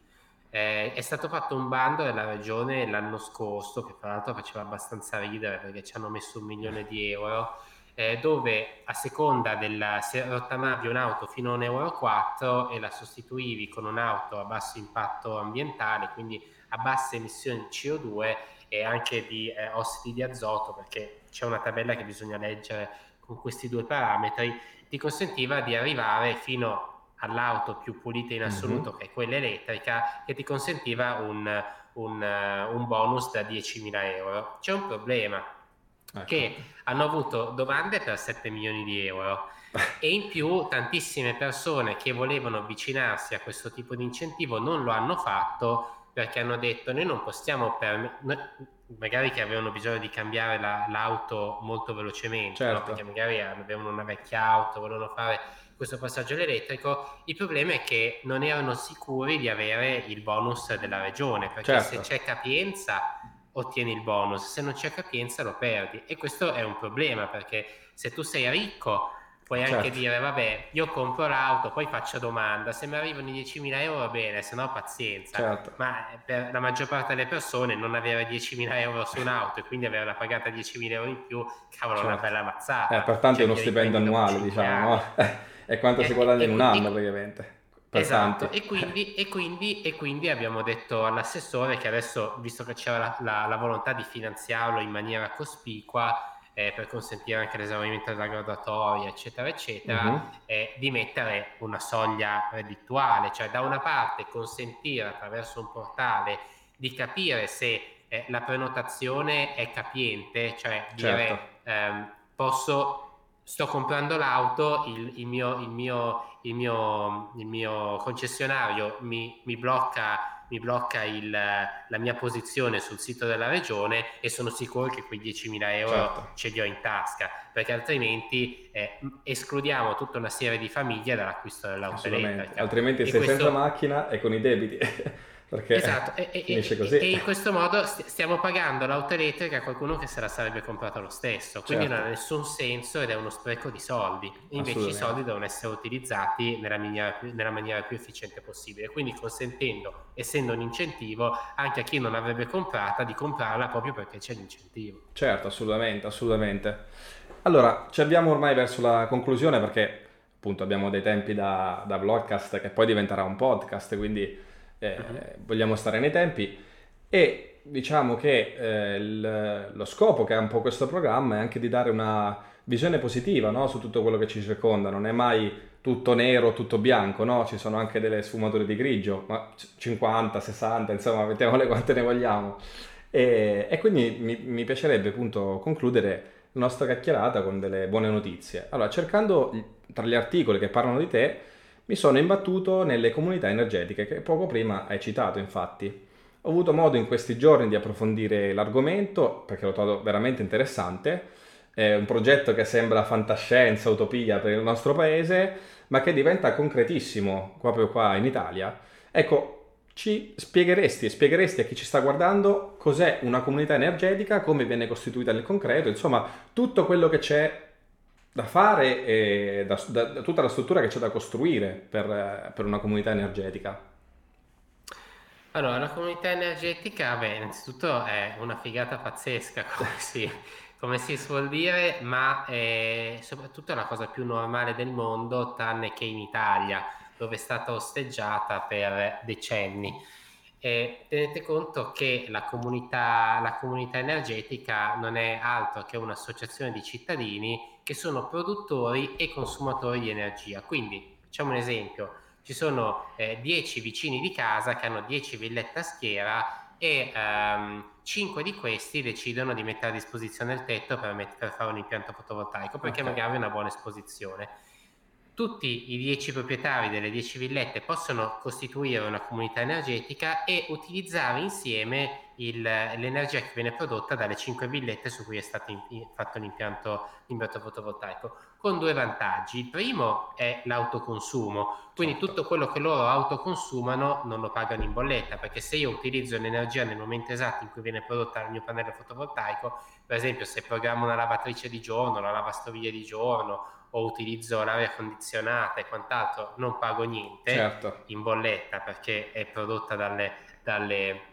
Eh, è stato fatto un bando della regione l'anno scorso, che tra l'altro faceva abbastanza ridere perché ci hanno messo un milione di euro, eh, dove a seconda della se rottamavi un'auto fino a 1,4 euro e la sostituivi con un'auto a basso impatto ambientale, quindi a basse emissioni di CO2 e anche di eh, ossidi di azoto, perché c'è una tabella che bisogna leggere con questi due parametri, ti consentiva di arrivare fino all'auto più pulita in assoluto, mm-hmm. che è quella elettrica, che ti consentiva un, un, un bonus da 10.000 euro. C'è un problema, ecco. che hanno avuto domande per 7 milioni di euro e in più tantissime persone che volevano avvicinarsi a questo tipo di incentivo non lo hanno fatto perché hanno detto noi non possiamo per magari che avevano bisogno di cambiare la, l'auto molto velocemente certo. no? perché magari avevano una vecchia auto volevano fare questo passaggio all'elettrico, il problema è che non erano sicuri di avere il bonus della regione, perché certo. se c'è capienza ottieni il bonus, se non c'è capienza lo perdi e questo è un problema perché se tu sei ricco puoi certo. anche dire vabbè io compro l'auto poi faccio domanda se mi arrivano i 10.000 euro va bene se no pazienza certo. ma per la maggior parte delle persone non avere 10.000 euro su un'auto e quindi averla pagata 10.000 euro in più cavolo certo. una bella mazzata eh, pertanto cioè, è uno stipendio annuale diciamo? è quanto e, si guadagna in un anno praticamente. Esatto, e quindi, e, quindi, e quindi, abbiamo detto all'assessore che adesso, visto che c'era la, la, la volontà di finanziarlo in maniera cospicua, eh, per consentire anche l'esaurimento della graduatoria, eccetera, eccetera, uh-huh. eh, di mettere una soglia reddituale, cioè da una parte consentire attraverso un portale di capire se eh, la prenotazione è capiente, cioè dire certo. ehm, posso sto comprando l'auto, il, il, mio, il, mio, il, mio, il mio, concessionario mi, mi blocca, mi blocca la mia posizione sul sito della regione e sono sicuro che quei 10.000 euro certo. ce li ho in tasca, perché altrimenti eh, escludiamo tutta una serie di famiglie dall'acquisto dell'auto elettrica. Altrimenti sei questo... senza macchina e con i debiti. perché esatto, e, finisce così. E in questo modo stiamo pagando l'auto elettrica a qualcuno che se la sarebbe comprata lo stesso, quindi certo. non ha nessun senso ed è uno spreco di soldi. Invece i soldi devono essere utilizzati nella maniera, più, nella maniera più efficiente possibile, quindi consentendo, essendo un incentivo, anche a chi non l'avrebbe comprata di comprarla proprio perché c'è l'incentivo. Certo, assolutamente, assolutamente. Allora, ci abbiamo ormai verso la conclusione perché appunto abbiamo dei tempi da, da vlogcast che poi diventerà un podcast, quindi eh, uh-huh. vogliamo stare nei tempi e diciamo che eh, il, lo scopo che ha un po' questo programma è anche di dare una visione positiva no? su tutto quello che ci circonda, non è mai tutto nero, tutto bianco, no? ci sono anche delle sfumature di grigio, ma 50, 60, insomma, mettiamole quante ne vogliamo. E, e quindi mi, mi, piacerebbe appunto concludere la nostra chiacchierata con delle buone notizie. Allora, cercando tra gli articoli che parlano di te, mi sono imbattuto nelle comunità energetiche che poco prima hai citato infatti. Ho avuto modo in questi giorni di approfondire l'argomento perché l'ho trovato veramente interessante. È un progetto che sembra fantascienza, utopia per il nostro paese, ma che diventa concretissimo proprio qua in Italia. Ecco, ci spiegheresti, spiegheresti a chi ci sta guardando cos'è una comunità energetica, come viene costituita nel concreto, insomma, tutto quello che c'è da fare e da, da, da, tutta la struttura che c'è da costruire per, per, una comunità energetica? Allora, la comunità energetica, beh, innanzitutto è una figata pazzesca, come si, come si suol dire, ma è soprattutto la cosa più normale del mondo, tranne che in Italia, dove è stata osteggiata per decenni. E tenete conto che la comunità, la comunità energetica non è altro che un'associazione di cittadini che sono produttori e consumatori di energia. Quindi facciamo un esempio, ci sono 10 eh, vicini di casa che hanno 10 villette a schiera e um, 5 di questi decidono di mettere a disposizione il tetto per, met- per fare un impianto fotovoltaico perché okay. magari è una buona esposizione tutti i 10 proprietari delle 10 villette possono costituire una comunità energetica e utilizzare insieme il, l'energia che viene prodotta dalle 5 villette su cui è stato in, fatto l'impianto, l'impianto fotovoltaico, con due vantaggi. Il primo è l'autoconsumo, quindi certo. tutto quello che loro autoconsumano non lo pagano in bolletta, perché se io utilizzo l'energia nel momento esatto in cui viene prodotta il mio pannello fotovoltaico, per esempio se programmo una lavatrice di giorno, la lavastoviglie di giorno, o utilizzo l'aria condizionata e quant'altro, non pago niente certo. in bolletta perché è prodotta dalle, dalle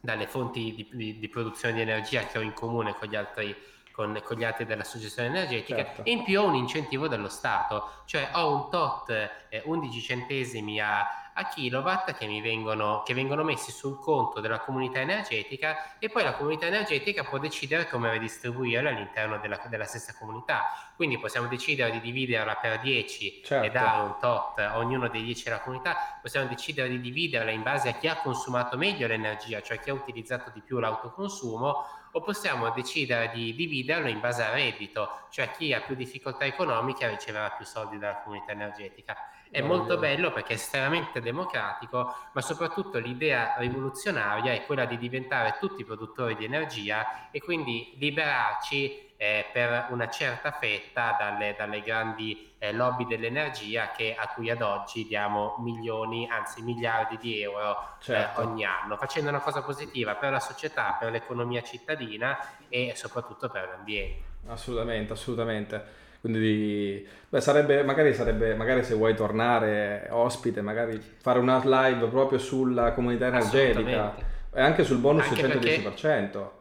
dalle fonti di, di, di, produzione di energia che ho in comune con gli altri, con, con gli altri dell'associazione energetica certo. e in più ho un incentivo dello Stato, cioè ho un tot eh, 11 centesimi a, a kilowatt che, mi vengono, che vengono messi sul conto della comunità energetica e poi la comunità energetica può decidere come redistribuirla all'interno della, della stessa comunità. Quindi possiamo decidere di dividerla per 10 certo. e dare un tot a ognuno dei 10 della comunità, possiamo decidere di dividerla in base a chi ha consumato meglio l'energia, cioè chi ha utilizzato di più l'autoconsumo, o possiamo decidere di dividerlo in base al reddito, cioè chi ha più difficoltà economiche riceverà più soldi dalla comunità energetica. È molto bello perché è estremamente democratico, ma soprattutto l'idea rivoluzionaria è quella di diventare tutti produttori di energia e quindi liberarci eh, per una certa fetta dalle, dalle grandi eh, lobby dell'energia che, a cui ad oggi diamo milioni, anzi miliardi di euro eh, certo. eh, ogni anno, facendo una cosa positiva per la società, per l'economia cittadina e soprattutto per l'ambiente. Assolutamente, assolutamente. Quindi beh, sarebbe, magari sarebbe, magari se vuoi tornare ospite, magari fare una live proprio sulla comunità energetica e anche sul bonus anche 110%. Perché...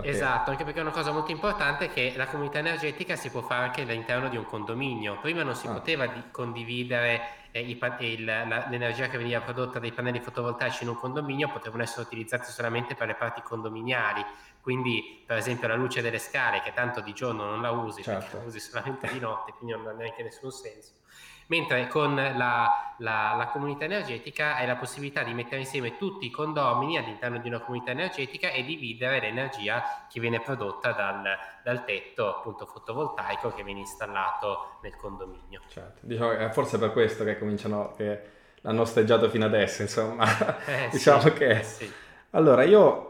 Perché... Esatto, anche perché è una cosa molto importante che la comunità energetica si può fare anche all'interno di un condominio. Prima non si ah. poteva di- condividere eh, i, il, la, l'energia che veniva prodotta dai pannelli fotovoltaici in un condominio, potevano essere utilizzati solamente per le parti condominiali. Quindi, per esempio, la luce delle scale, che tanto di giorno non la usi, certo. perché la usi solamente di notte, quindi non ha neanche nessun senso mentre con la, la, la, comunità energetica hai la possibilità di mettere insieme tutti i condomini all'interno di una comunità energetica e dividere l'energia che viene prodotta dal, dal tetto appunto fotovoltaico che viene installato nel condominio. Certo. Diciamo, è forse per questo che cominciano, che l'hanno osteggiato fino adesso, insomma. Eh, diciamo sì, che... Eh, sì. Allora, io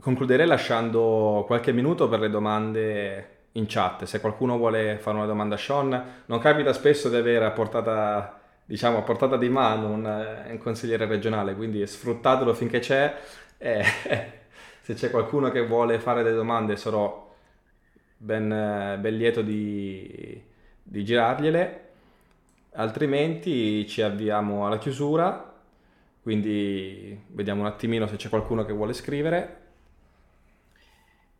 concluderei lasciando qualche minuto per le domande in chat. Se qualcuno vuole fare una domanda a Sean, non capita spesso di avere a portata, diciamo, a portata di mano un, eh, un consigliere regionale, quindi sfruttatelo finché c'è. E se c'è qualcuno che vuole fare delle domande sarò ben, ben lieto di, di girargliele. Altrimenti ci avviamo alla chiusura, quindi vediamo un attimino se c'è qualcuno che vuole scrivere.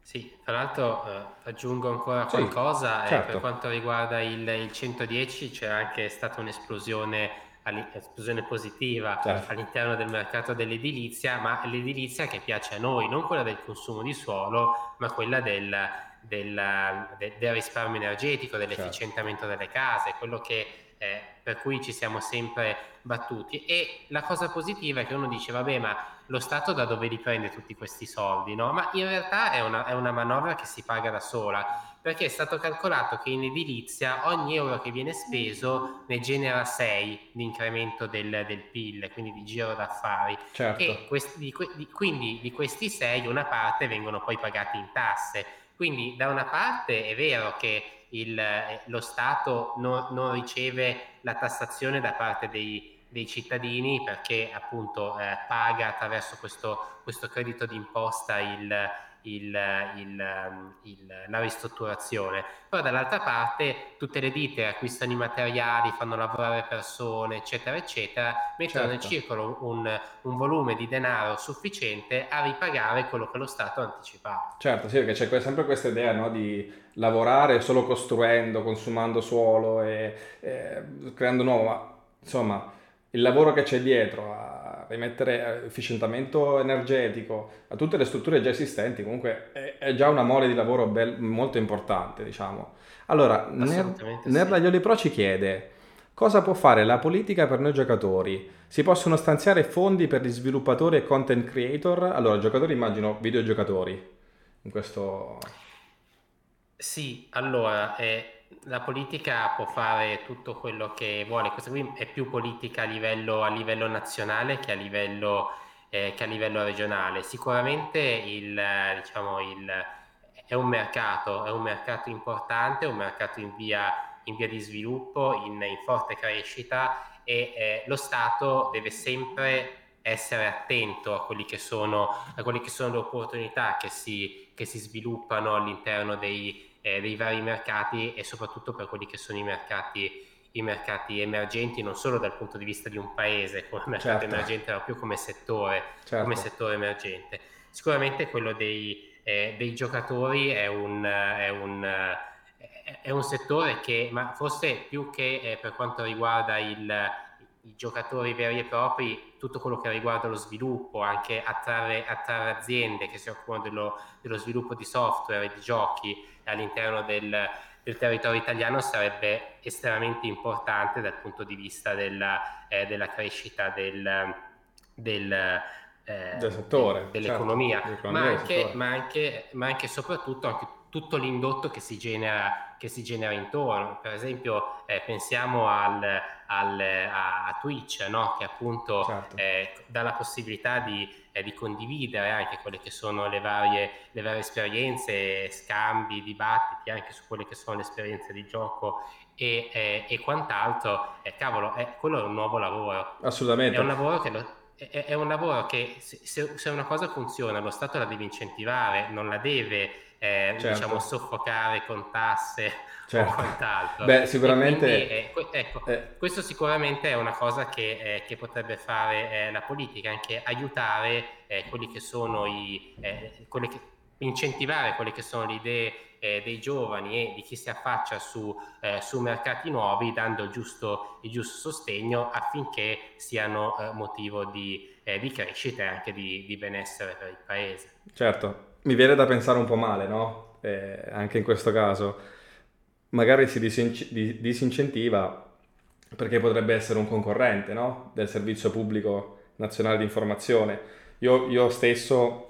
Sì, tra l'altro eh, aggiungo ancora Sì, qualcosa, eh, per quanto riguarda il, il 110 c'è anche stata un'esplosione, esplosione positiva certo. all'interno del mercato dell'edilizia, ma l'edilizia che piace a noi, non quella del consumo di suolo, ma quella del, del, de- del risparmio energetico, certo. dell'efficientamento delle case, quello che eh, per cui ci siamo sempre battuti. E la cosa positiva è che uno dice, vabbè, ma lo Stato da dove li prende tutti questi soldi? No? Ma in realtà è una, è una manovra che si paga da sola, perché è stato calcolato che in edilizia ogni euro che viene speso ne genera 6 di incremento del, del PIL, quindi di giro d'affari. Certo. E questi, di, di, quindi di questi 6 una parte vengono poi pagati in tasse. Quindi da una parte è vero che il, eh, lo Stato non, non, riceve la tassazione da parte dei, dei cittadini perché appunto eh, paga attraverso questo, questo credito d'imposta il, il, il, ehm, il, la ristrutturazione. Però dall'altra parte tutte le ditte acquistano i materiali, fanno lavorare persone, eccetera, eccetera, mettono certo. nel circolo un, un, volume di denaro sufficiente a ripagare quello che lo Stato ha anticipato. Certo, sì, perché c'è sempre questa idea no, di lavorare solo costruendo, consumando suolo e, e creando nuovo, ma insomma il lavoro che c'è dietro a rimettere efficientamento energetico a tutte le strutture già esistenti comunque è, è già una mole di lavoro bel, molto importante diciamo. Allora Ner, sì. Nerlaglioli Pro ci chiede cosa può fare la politica per noi giocatori? Si possono stanziare fondi per gli sviluppatori e content creator? Allora giocatori immagino videogiocatori in questo sì allora eh la politica può fare tutto quello che vuole, questa qui è più politica a livello, a livello nazionale che a livello, eh, che a livello regionale. Sicuramente il, diciamo, il, è un mercato, è un mercato importante, è un mercato in via, in via di sviluppo, in, in forte crescita e eh, lo Stato deve sempre essere attento a, quelli che quelle che sono le opportunità che si, che si sviluppano all'interno dei, eh, dei vari mercati e soprattutto per quelli che sono i mercati, i mercati emergenti, non solo dal punto di vista di un paese come mercato certo. emergente, ma più come settore, certo. come settore emergente. Sicuramente quello dei, eh, dei giocatori è un, è un è un settore che, ma forse più che eh, per quanto riguarda il, i giocatori veri e propri, tutto quello che riguarda lo sviluppo, anche attrarre, attrarre aziende che si occupano dello, dello, sviluppo di software e di giochi all'interno del, del, territorio italiano sarebbe estremamente importante dal punto di vista della, eh, della crescita del, del, eh, del settore, dell'economia, certo, ma, anche, ma, anche, ma anche e soprattutto anche tutto l'indotto che si genera, che si genera intorno. Per esempio, eh, pensiamo al, al, a Twitch, no? che appunto certo. eh, dà la possibilità di, eh, di, condividere anche quelle che sono le varie, le varie esperienze, scambi, dibattiti anche su quelle che sono le esperienze di gioco e, eh, e quant'altro. Eh, cavolo, quello è un nuovo lavoro. Assolutamente. È un lavoro che lo, è, un lavoro che se, se, una cosa funziona lo Stato la deve incentivare, non la deve eh, certo. diciamo, soffocare con tasse certo. o quant'altro. Beh, sicuramente... Quindi, eh, ecco, eh. questo sicuramente è una cosa che, eh, che potrebbe fare eh, la politica, anche aiutare eh, quelli che sono i... quelli che, incentivare quelle che sono le idee eh, dei giovani e di chi si affaccia su, eh, su mercati nuovi, dando il giusto, il giusto sostegno affinché siano eh, motivo di, di, crescita e anche di, di benessere per il paese. Certo, mi viene da pensare un po' male, no? Eh, anche in questo caso. Magari si disin- disincentiva perché potrebbe essere un concorrente, no? Del servizio pubblico nazionale di informazione. Io, io stesso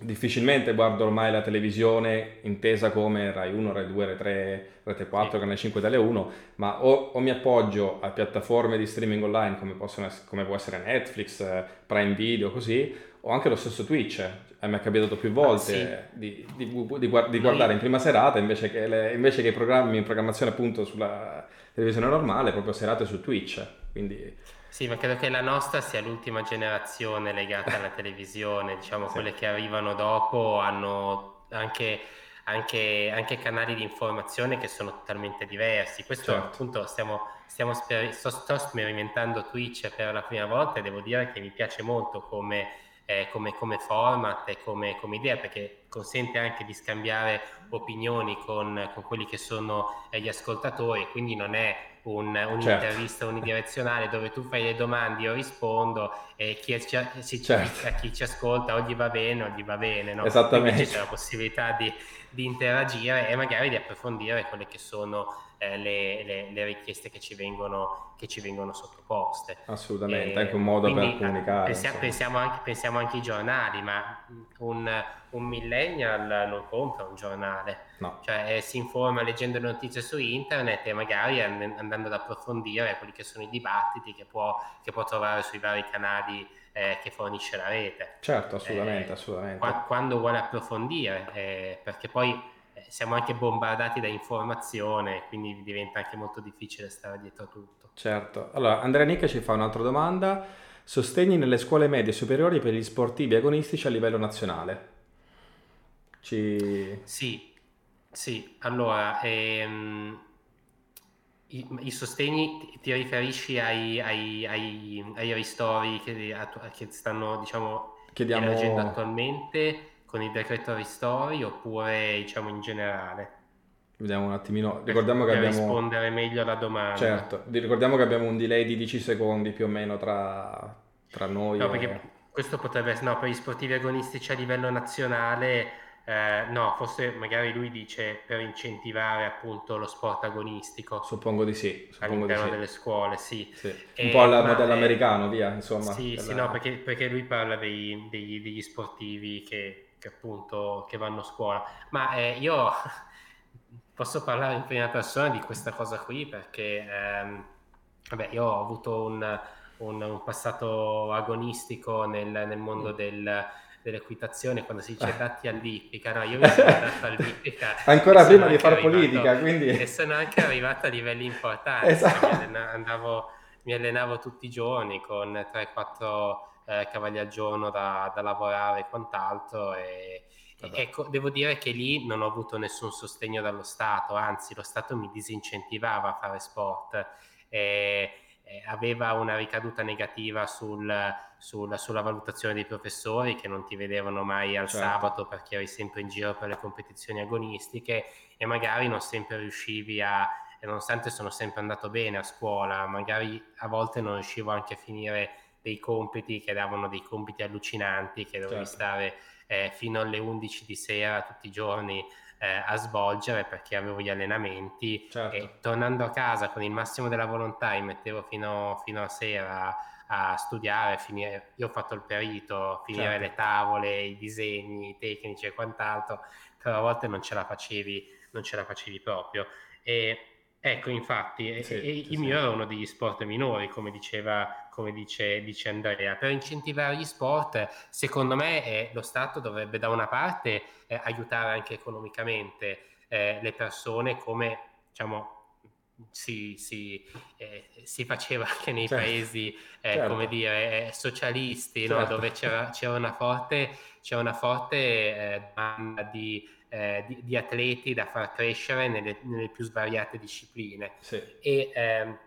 difficilmente guardo ormai la televisione intesa come Rai 1, Rai 2, Rai 3, Rete 4, sì. Canale 5, Tele 1, ma o, o, mi appoggio a piattaforme di streaming online come, possono, come può essere Netflix, eh, Prime Video, così, o anche lo stesso Twitch. A me è capitato più volte ah, sì. di, di, di, di, guardare in prima serata invece che, le, invece che i programmi in programmazione appunto sulla televisione normale, proprio serate su Twitch. Quindi... Sì, ma credo che la nostra sia l'ultima generazione legata alla televisione, diciamo sì. quelle che arrivano dopo hanno anche, anche, anche, canali di informazione che sono totalmente diversi. Questo certo. appunto stiamo, stiamo sper- sto, sto sperimentando Twitch per la prima volta e devo dire che mi piace molto come eh, come, come, format e come, come, idea perché consente anche di scambiare opinioni con, con quelli che sono eh, gli ascoltatori, quindi non è un, un'intervista certo. unidirezionale dove tu fai le domande, io rispondo e chi ci, si, certo. a chi ci ascolta o gli va bene o gli va bene, no? Esattamente. c'è la possibilità di, di interagire e magari di approfondire quelle che sono eh, le, le, le, richieste che ci vengono, che ci vengono sottoposte. Assolutamente, e, anche un modo per eh, comunicare. Pensiamo, pensiamo, anche, pensiamo, anche, ai giornali, ma un, un millennial non compra un giornale, no. cioè eh, si informa leggendo le notizie su internet e magari andando ad approfondire quelli che sono i dibattiti che può, che può trovare sui vari canali eh, che fornisce la rete. Certo, assolutamente, eh, assolutamente. quando vuole approfondire, eh, perché poi siamo anche bombardati da informazione, quindi diventa anche molto difficile stare dietro a tutto. Certo. Allora, Andrea Nicca ci fa un'altra domanda. Sostegni nelle scuole medie e superiori per gli sportivi agonistici a livello nazionale? Ci... Sì, sì. Allora, ehm, i, i, sostegni ti riferisci ai, ai, ai, ai ristori che, che stanno, diciamo, Chiediamo... attualmente? con il decreto ristori oppure diciamo in generale? Vediamo un attimino. Ricordiamo per, che per abbiamo... rispondere meglio alla domanda. Certo, ricordiamo che abbiamo un delay di 10 secondi più o meno tra, tra noi. No, e... perché questo potrebbe essere, no, per gli sportivi agonistici a livello nazionale, eh, no, forse magari lui dice per incentivare appunto lo sport agonistico. Suppongo di sì. Suppongo all'interno di sì. delle scuole, sì. sì. Un e, po' al modello americano, via, insomma. Sì, sì, no, perché, perché lui parla dei, degli, degli sportivi che che appunto che vanno a scuola. Ma eh, io posso parlare in prima persona di questa cosa qui perché ehm, vabbè, io ho avuto un, un, un passato agonistico nel, nel mondo mm. del, dell'equitazione quando si dice datti all'ippica, no, io mi sono dato all'ippica ancora prima di fare politica, quindi... E sono anche arrivato a livelli importanti, esatto. mi, allena, andavo, mi allenavo tutti i giorni con 3-4 eh, cavalli al giorno da, da lavorare e quant'altro e, Ecco, devo dire che lì non ho avuto nessun sostegno dallo Stato, anzi lo Stato mi disincentivava a fare sport. Eh, aveva una ricaduta negativa sul, sul, sulla valutazione dei professori che non ti vedevano mai al certo. sabato perché eri sempre in giro per le competizioni agonistiche e magari non sempre riuscivi a, nonostante sono sempre andato bene a scuola, magari a volte non riuscivo anche a finire dei compiti che davano dei compiti allucinanti che dovevi certo. stare eh, fino alle 11 di sera tutti i giorni eh, a svolgere perché avevo gli allenamenti certo. e tornando a casa con il massimo della volontà mi mettevo fino, fino a sera a studiare, finire, io ho fatto il perito, finire certo. le tavole, i disegni, i tecnici e quant'altro, però a volte non ce la facevi, non ce la facevi proprio. E ecco, infatti, sì, e, sì, il mio sì. era uno degli sport minori, come diceva come dice, dice, Andrea. Per incentivare gli sport, secondo me eh, lo Stato dovrebbe da una parte eh, aiutare anche economicamente eh, le persone come diciamo, si, si, eh, si, faceva anche nei certo. paesi, eh, certo. come dire, eh, socialisti, certo. no? dove c'era, c'era, una forte, c'era una forte domanda di, di, di, atleti da far crescere nelle, nelle più svariate discipline. Sì. E, ehm,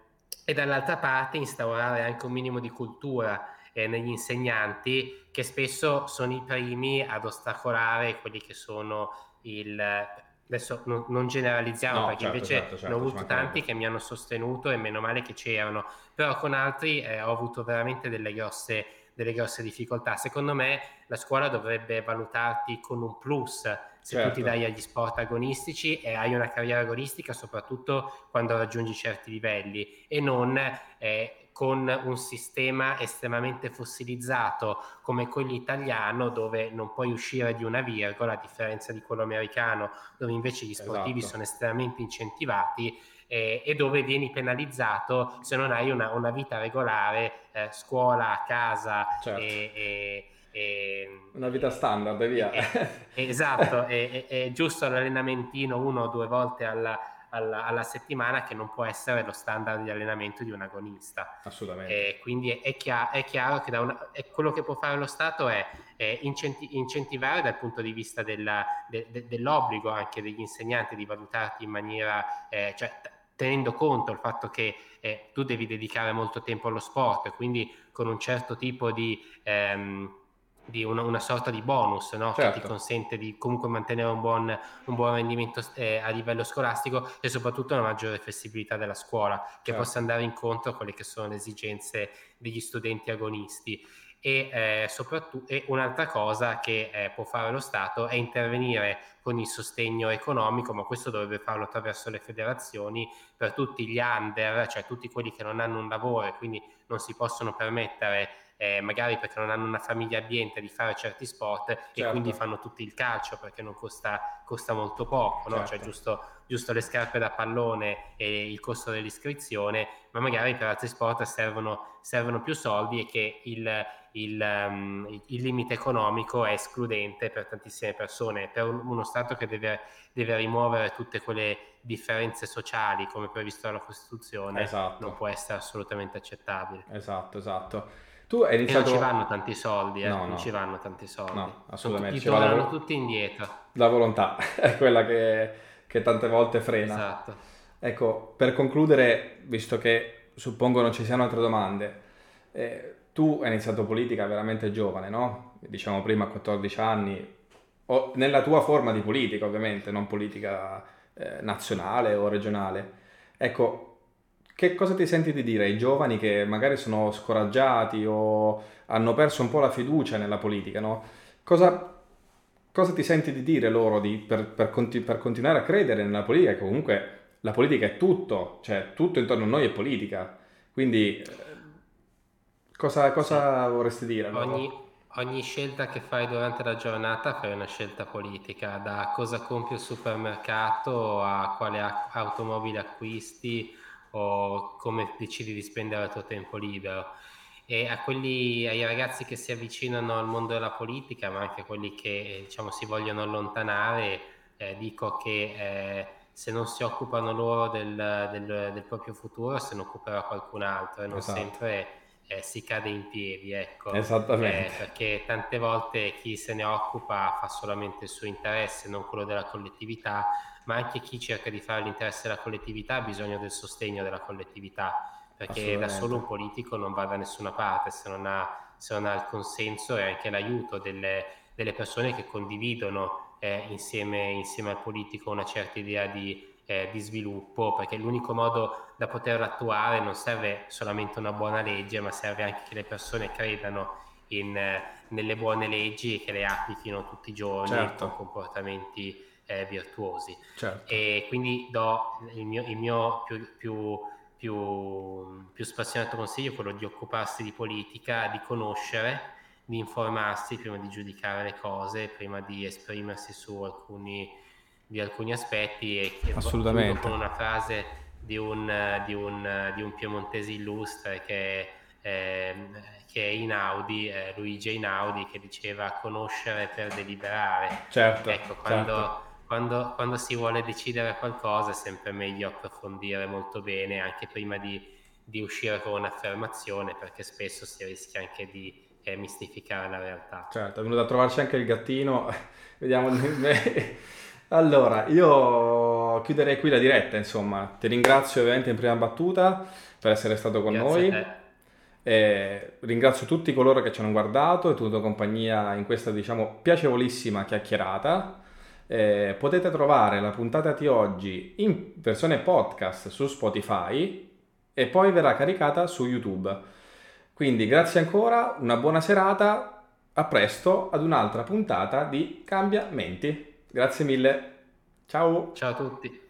e dall'altra parte instaurare anche un minimo di cultura eh, negli insegnanti che spesso sono i primi ad ostacolare quelli che sono il... Adesso non, non generalizziamo no, perché certo, invece certo, certo, ne ho avuto tanti che mi hanno sostenuto e meno male che c'erano, però con altri eh, ho avuto veramente delle grosse, delle grosse difficoltà. Secondo me la scuola dovrebbe valutarti con un plus se certo. tu ti certo. dai agli sport agonistici e hai una carriera agonistica soprattutto quando raggiungi certi livelli e non eh, con un sistema estremamente fossilizzato come quello italiano dove non puoi uscire di una virgola a differenza di quello americano dove invece gli sportivi esatto. sono estremamente incentivati eh, e dove vieni penalizzato se non hai una, una vita regolare, eh, scuola, casa certo. e, e e, ehm, Una vita standard e via. E, esatto, è, è, giusto l'allenamentino uno o due volte alla, alla, alla, settimana che non può essere lo standard di allenamento di un agonista. Assolutamente. E quindi è, chiaro, è chiaro che una, quello che può fare lo Stato è, incenti, incentivare dal punto di vista della, de, de, dell'obbligo anche degli insegnanti di valutarti in maniera... Eh, cioè, tenendo conto il fatto che eh, tu devi dedicare molto tempo allo sport, quindi con un certo tipo di... Ehm, di una, una, sorta di bonus no? certo. che ti certo. consente di comunque mantenere un buon, un buon rendimento eh, a livello scolastico e soprattutto una maggiore flessibilità della scuola che certo. possa andare incontro a quelle che sono le esigenze degli studenti agonisti. E, eh, soprattutto, e un'altra cosa che eh, può fare lo Stato è intervenire con il sostegno economico, ma questo dovrebbe farlo attraverso le federazioni per tutti gli under, cioè tutti quelli che non hanno un lavoro e quindi non si possono permettere eh, magari perché non hanno una famiglia ambiente di fare certi sport certo. e quindi fanno tutti il calcio perché non costa, costa molto poco, no? cioè certo. giusto, giusto, le scarpe da pallone e il costo dell'iscrizione, ma magari per altri sport servono, servono più soldi e che il, il, um, il, limite economico è escludente per tantissime persone, per uno Stato che deve, deve rimuovere tutte quelle differenze sociali come previsto dalla Costituzione, esatto. non può essere assolutamente accettabile. Esatto, esatto. Tu hai iniziato... E non ci vanno tanti soldi, eh? no, non no. ci vanno tanti soldi. No, assolutamente. Ti tornano la... tutti indietro. La volontà è quella che, che tante volte frena. Esatto. Ecco, per concludere, visto che suppongo non ci siano altre domande, eh, tu hai iniziato politica veramente giovane, no? Diciamo prima a 14 anni, o nella tua forma di politica ovviamente, non politica eh, nazionale o regionale. Ecco, che cosa ti senti di dire ai giovani che magari sono scoraggiati o hanno perso un po' la fiducia nella politica, no? Cosa, cosa ti senti di dire loro di, per, per, conti, per, continuare a credere nella politica? Che comunque la politica è tutto, cioè tutto intorno a noi è politica. Quindi eh, cosa, cosa sì. vorresti dire? Ogni, ogni scelta che fai durante la giornata fai una scelta politica, da cosa compri al supermercato a quale automobile acquisti o come decidi di spendere il tuo tempo libero. E a quelli, ai ragazzi che si avvicinano al mondo della politica, ma anche a quelli che diciamo, si vogliono allontanare, eh, dico che eh, se non si occupano loro del, del, del, proprio futuro, se ne occuperà qualcun altro e non esatto. sempre eh, si cade in piedi, ecco. Esattamente. Eh, perché tante volte chi se ne occupa fa solamente il suo interesse, non quello della collettività, ma anche chi cerca di fare l'interesse della collettività ha bisogno del sostegno della collettività, perché da solo un politico non va da nessuna parte se non ha, se non ha il consenso e anche l'aiuto delle, delle persone che condividono eh, insieme, insieme al politico una certa idea di eh, di sviluppo, perché l'unico modo da poterlo attuare non serve solamente una buona legge, ma serve anche che le persone credano in, eh, nelle buone leggi e che le applichino tutti i giorni certo. con comportamenti eh, virtuosi. Certo. E quindi do il mio, il mio più, più, più, più spassionato consiglio è quello di occuparsi di politica, di conoscere, di informarsi prima di giudicare le cose, prima di esprimersi su alcuni di alcuni aspetti e Assolutamente. con una frase di un, di un, di un piemontese illustre che, eh, che è Inaudi, eh, Luigi Inaudi, che diceva conoscere per deliberare. Certo, ecco, quando, certo. Quando, quando, si vuole decidere qualcosa è sempre meglio approfondire molto bene anche prima di, di uscire con un'affermazione perché spesso si rischia anche di eh, mistificare la realtà. Certo, è venuto a trovarci anche il gattino, vediamo... Allora, io chiuderei qui la diretta, insomma. Ti ringrazio ovviamente in prima battuta per essere stato con Grazie noi. E ringrazio tutti coloro che ci hanno guardato e tenuto compagnia in questa, diciamo, piacevolissima chiacchierata. Eh, potete trovare la puntata di oggi in versione podcast su Spotify e poi verrà caricata su YouTube. Quindi grazie ancora, una buona serata, a presto ad un'altra puntata di Cambiamenti. Grazie mille. Ciao. Ciao a tutti.